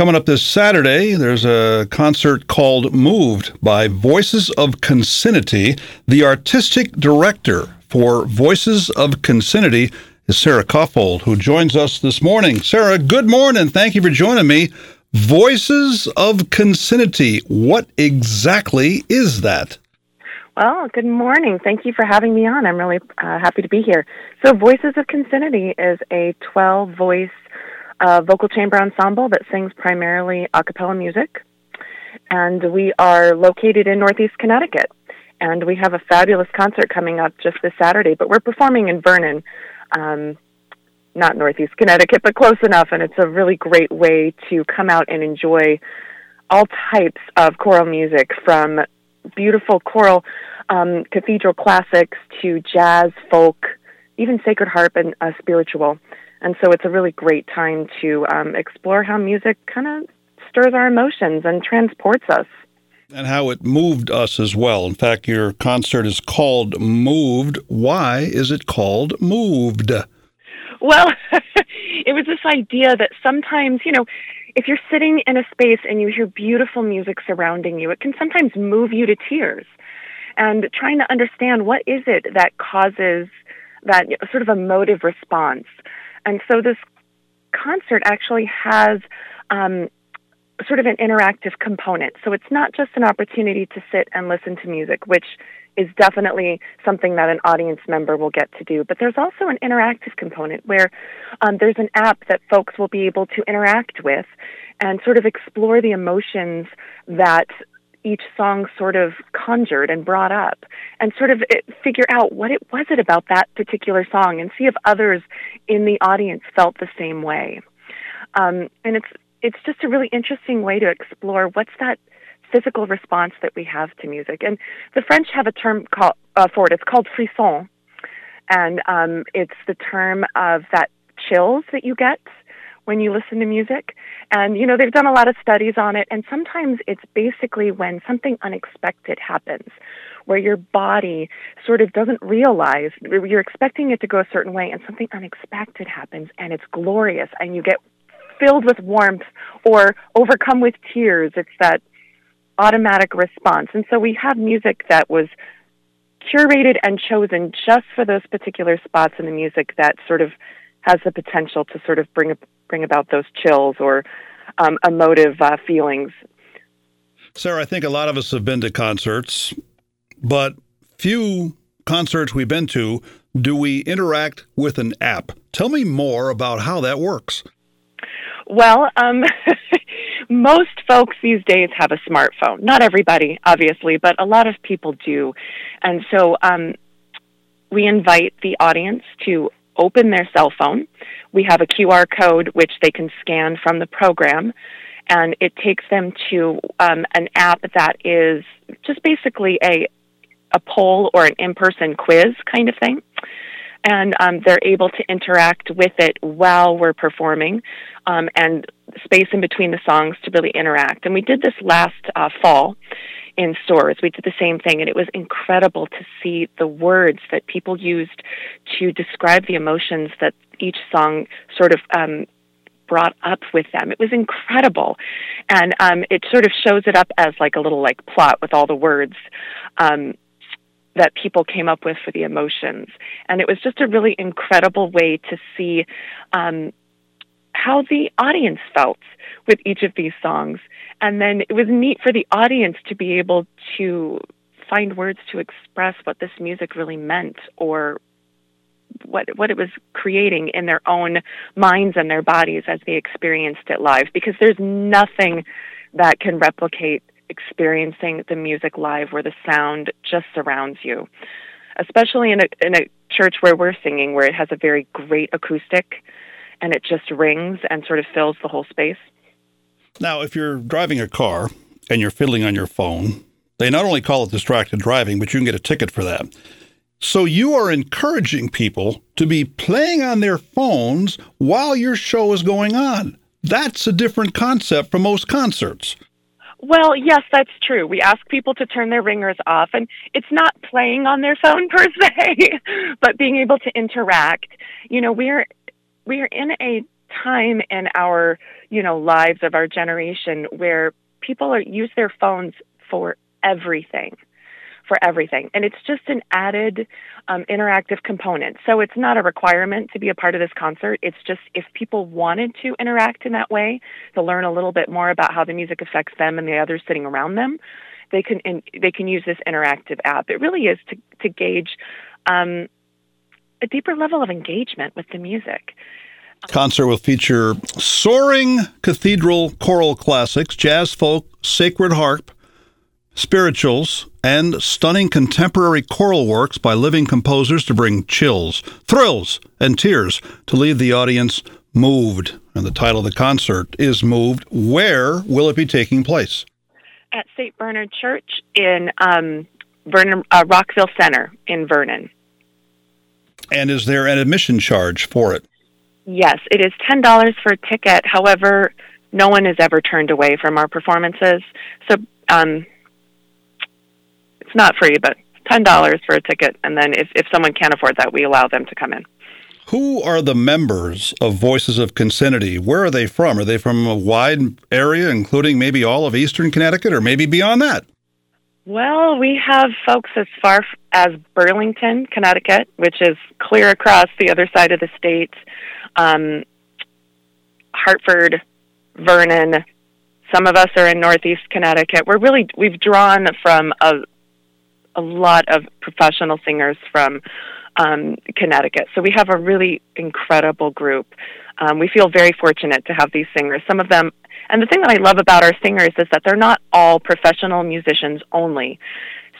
Coming up this Saturday, there's a concert called Moved by Voices of Concinnity. The artistic director for Voices of Concinnity is Sarah Kaufhold, who joins us this morning. Sarah, good morning. Thank you for joining me. Voices of Concinnity. What exactly is that? Well, good morning. Thank you for having me on. I'm really uh, happy to be here. So, Voices of Concinnity is a 12 voice uh, vocal chamber ensemble that sings primarily a cappella music. And we are located in Northeast Connecticut. And we have a fabulous concert coming up just this Saturday, but we're performing in Vernon. Um, not Northeast Connecticut, but close enough. And it's a really great way to come out and enjoy all types of choral music from beautiful choral um, cathedral classics to jazz, folk, even sacred harp and uh, spiritual. And so it's a really great time to um, explore how music kind of stirs our emotions and transports us. And how it moved us as well. In fact, your concert is called Moved. Why is it called Moved? Well, it was this idea that sometimes, you know, if you're sitting in a space and you hear beautiful music surrounding you, it can sometimes move you to tears and trying to understand what is it that causes that sort of emotive response. And so this concert actually has um, sort of an interactive component. So it's not just an opportunity to sit and listen to music, which is definitely something that an audience member will get to do. But there's also an interactive component where um, there's an app that folks will be able to interact with and sort of explore the emotions that each song sort of conjured and brought up and sort of eh, figure out what it was it about that particular song and see if others in the audience felt the same way. Um, and it's it's just a really interesting way to explore what's that physical response that we have to music. And the french have a term called uh, for it it's called frisson. And um, it's the term of that chills that you get when you listen to music. And, you know, they've done a lot of studies on it. And sometimes it's basically when something unexpected happens, where your body sort of doesn't realize you're expecting it to go a certain way and something unexpected happens and it's glorious and you get filled with warmth or overcome with tears. It's that automatic response. And so we have music that was curated and chosen just for those particular spots in the music that sort of has the potential to sort of bring bring about those chills or um, emotive uh, feelings. Sarah, I think a lot of us have been to concerts, but few concerts we've been to do we interact with an app. Tell me more about how that works. Well, um, most folks these days have a smartphone. Not everybody, obviously, but a lot of people do. And so um, we invite the audience to open their cell phone. We have a QR code which they can scan from the program, and it takes them to um, an app that is just basically a a poll or an in-person quiz kind of thing. And um, they're able to interact with it while we're performing, um, and space in between the songs to really interact. And we did this last uh, fall, in Storrs. We did the same thing, and it was incredible to see the words that people used to describe the emotions that each song sort of um, brought up with them. It was incredible, and um, it sort of shows it up as like a little like plot with all the words. Um, that people came up with for the emotions. And it was just a really incredible way to see um, how the audience felt with each of these songs. And then it was neat for the audience to be able to find words to express what this music really meant or what what it was creating in their own minds and their bodies as they experienced it live because there's nothing that can replicate experiencing the music live where the sound just surrounds you especially in a in a church where we're singing where it has a very great acoustic and it just rings and sort of fills the whole space. Now, if you're driving a car and you're fiddling on your phone, they not only call it distracted driving, but you can get a ticket for that. So you are encouraging people to be playing on their phones while your show is going on. That's a different concept from most concerts. Well, yes, that's true. We ask people to turn their ringers off, and it's not playing on their phone per se, but being able to interact. You know, we're we are in a time in our, you know, lives of our generation where people are use their phones for everything for everything. And it's just an added um, interactive component. So it's not a requirement to be a part of this concert. It's just if people wanted to interact in that way, to learn a little bit more about how the music affects them and the others sitting around them, they can they can use this interactive app. It really is to to gauge um, a deeper level of engagement with the music. Concert will feature soaring cathedral choral classics, jazz folk, sacred harp, spirituals, and stunning contemporary choral works by living composers to bring chills, thrills, and tears to leave the audience moved. And the title of the concert is Moved. Where will it be taking place? At St. Bernard Church in um, Vernon, uh, Rockville Center in Vernon. And is there an admission charge for it? Yes, it is $10 for a ticket. However, no one is ever turned away from our performances. So um, it's not free, but ten dollars for a ticket, and then if if someone can't afford that, we allow them to come in. Who are the members of Voices of Concinnity? Where are they from? Are they from a wide area, including maybe all of Eastern Connecticut, or maybe beyond that? Well, we have folks as far as Burlington, Connecticut, which is clear across the other side of the state. Um, Hartford, Vernon. Some of us are in Northeast Connecticut. We're really we've drawn from a a lot of professional singers from um, Connecticut. So we have a really incredible group. Um, we feel very fortunate to have these singers. Some of them, and the thing that I love about our singers is that they're not all professional musicians only.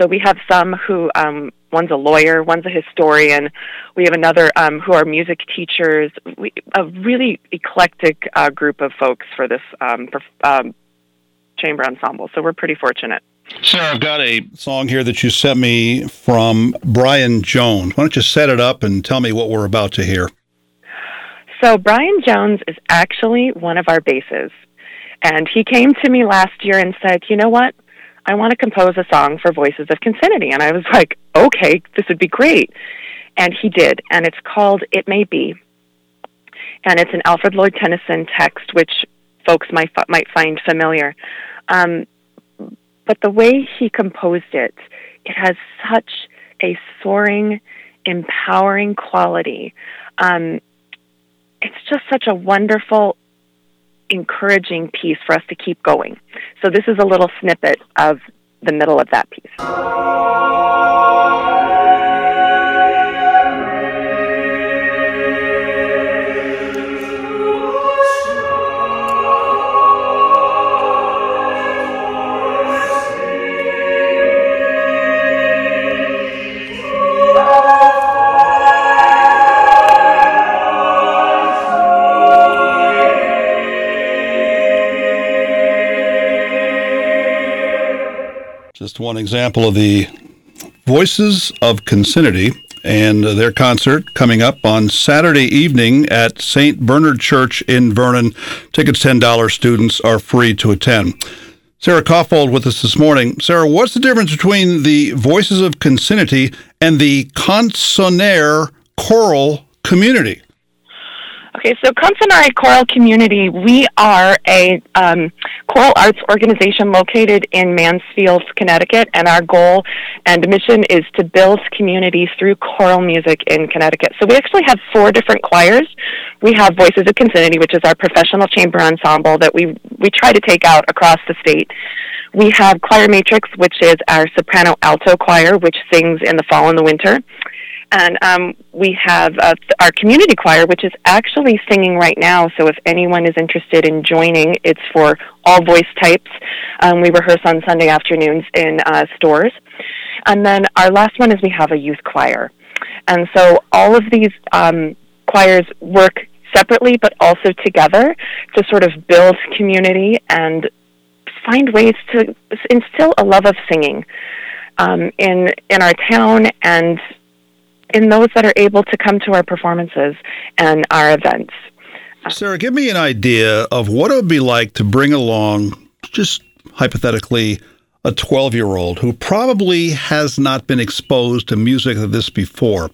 So we have some who, um, one's a lawyer, one's a historian. We have another um, who are music teachers. We, a really eclectic uh, group of folks for this um, perf- um, chamber ensemble. So we're pretty fortunate. Sarah, I've got a song here that you sent me from Brian Jones. Why don't you set it up and tell me what we're about to hear? So, Brian Jones is actually one of our basses. And he came to me last year and said, You know what? I want to compose a song for Voices of Concinnity. And I was like, Okay, this would be great. And he did. And it's called It May Be. And it's an Alfred Lord Tennyson text, which folks might, might find familiar. Um, but the way he composed it, it has such a soaring, empowering quality. Um, it's just such a wonderful, encouraging piece for us to keep going. So, this is a little snippet of the middle of that piece. Just one example of the Voices of Concinnity and their concert coming up on Saturday evening at St. Bernard Church in Vernon. Tickets $10. Students are free to attend. Sarah Kaufhold with us this morning. Sarah, what's the difference between the Voices of Concinnity and the Consonare choral community? Okay, so Consonare Choral Community, we are a um, choral arts organization located in Mansfield, Connecticut, and our goal and mission is to build communities through choral music in Connecticut. So we actually have four different choirs. We have Voices of Concinnity, which is our professional chamber ensemble that we we try to take out across the state. We have Choir Matrix, which is our soprano alto choir, which sings in the fall and the winter. And um, we have uh, our community choir, which is actually singing right now. So if anyone is interested in joining, it's for all voice types. Um, we rehearse on Sunday afternoons in uh, Storrs. And then our last one is we have a youth choir. And so all of these um, choirs work separately but also together to sort of build community and find ways to instill a love of singing um, in in our town and in those that are able to come to our performances and our events. Uh, Sarah, give me an idea of what it would be like to bring along, just hypothetically, a 12 year old who probably has not been exposed to music like this before.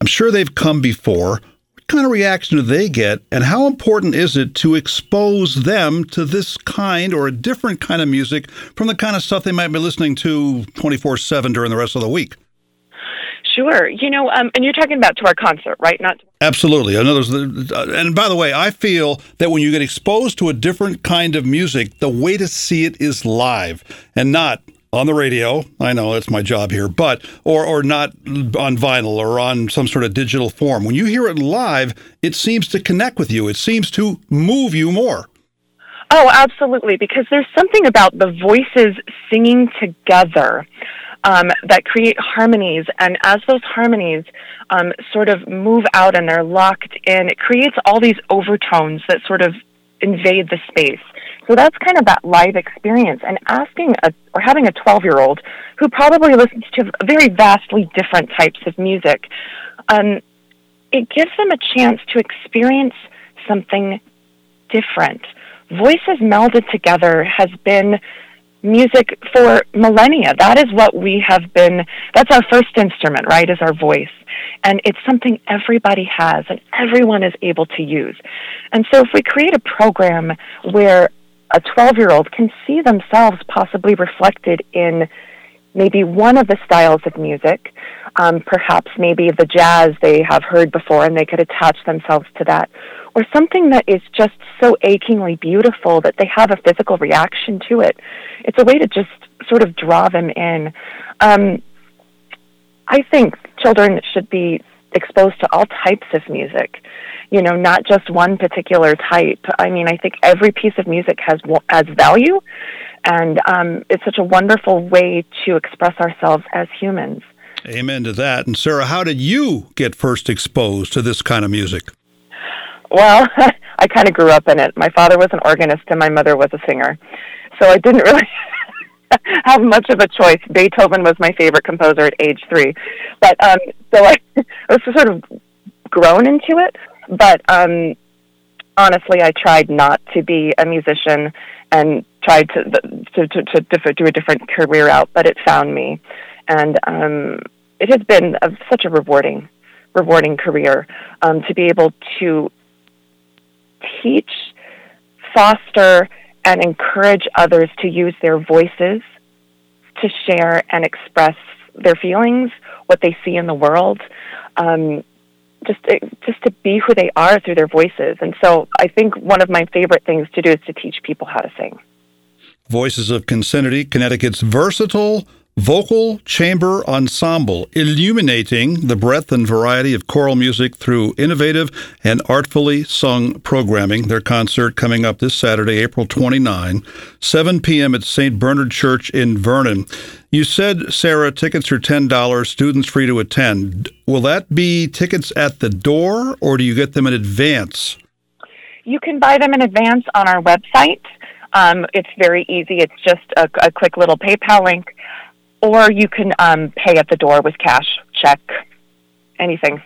I'm sure they've come before. what kind of reaction do they get, and how important is it to expose them to this kind or a different kind of music from the kind of stuff they might be listening to 24 7 during the rest of the week? Sure. You know, um, and you're talking about to our concert, right? Not absolutely. In other words, and by the way, I feel that when you get exposed to a different kind of music, the way to see it is live and not on the radio. I know it's my job here, but or or not on vinyl or on some sort of digital form. When you hear it live, it seems to connect with you. It seems to move you more. Oh, absolutely, because there's something about the voices singing together um, that create harmonies. And as those harmonies um, sort of move out and they're locked in, it creates all these overtones that sort of invade the space. So that's kind of that live experience. And asking a, or having a 12 year old who probably listens to very vastly different types of music, um, it gives them a chance to experience something different. Voices melded together has been music for millennia. That is what we have been, that's our first instrument, right, is our voice. And it's something everybody has and everyone is able to use. And so if we create a program where a 12 year old can see themselves possibly reflected in maybe one of the styles of music, um, perhaps maybe the jazz they have heard before and they could attach themselves to that, or something that is just so achingly beautiful that they have a physical reaction to it. It's a way to just sort of draw them in. Um, I think children should be exposed to all types of music, you know, not just one particular type. I mean, I think every piece of music has has value, and um, it's such a wonderful way to express ourselves as humans. Amen to that. And Sarah, how did you get first exposed to this kind of music? Well, I kind of grew up in it. My father was an organist and my mother was a singer. So I didn't really have much of a choice. Beethoven was my favorite composer at age three. But um so I, I was sort of grown into it. But um honestly I tried not to be a musician and tried to to to, to, do a different career out, but it found me. And um it has been a, such a rewarding rewarding career um, to be able to teach, foster, and encourage others to use their voices to share and express their feelings, what they see in the world, um, just just to be who they are through their voices. And so, I think one of my favorite things to do is to teach people how to sing. Voices of Concinnity, Connecticut's versatile vocal chamber ensemble, illuminating the breadth and variety of choral music through innovative and artfully sung programming. Their concert coming up this Saturday, April 29, 7 p.m. at St. Bernard Church in Vernon. You said, Sarah, tickets are $10, students free to attend. Will that be tickets at the door or do you get them in advance? You can buy them in advance on our website. Um, it's very easy. It's just a, a quick little PayPal link or you can um, pay at the door with cash, check, anything.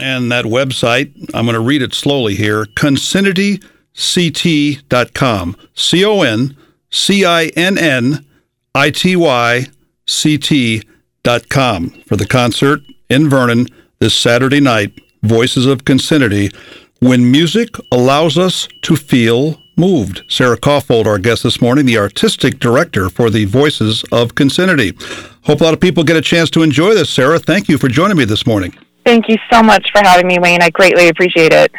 And that website, I'm going to read it slowly here concinnityct.com. C O N C I N N I T Y C T.com for the concert in Vernon this Saturday night, Voices of Concinnity, when music allows us to feel moved. Sarah Kaufhold, our guest this morning, the artistic director for the Voices of Concinnity. Hope a lot of people get a chance to enjoy this. Sarah, thank you for joining me this morning. Thank you so much for having me, Wayne. I greatly appreciate it.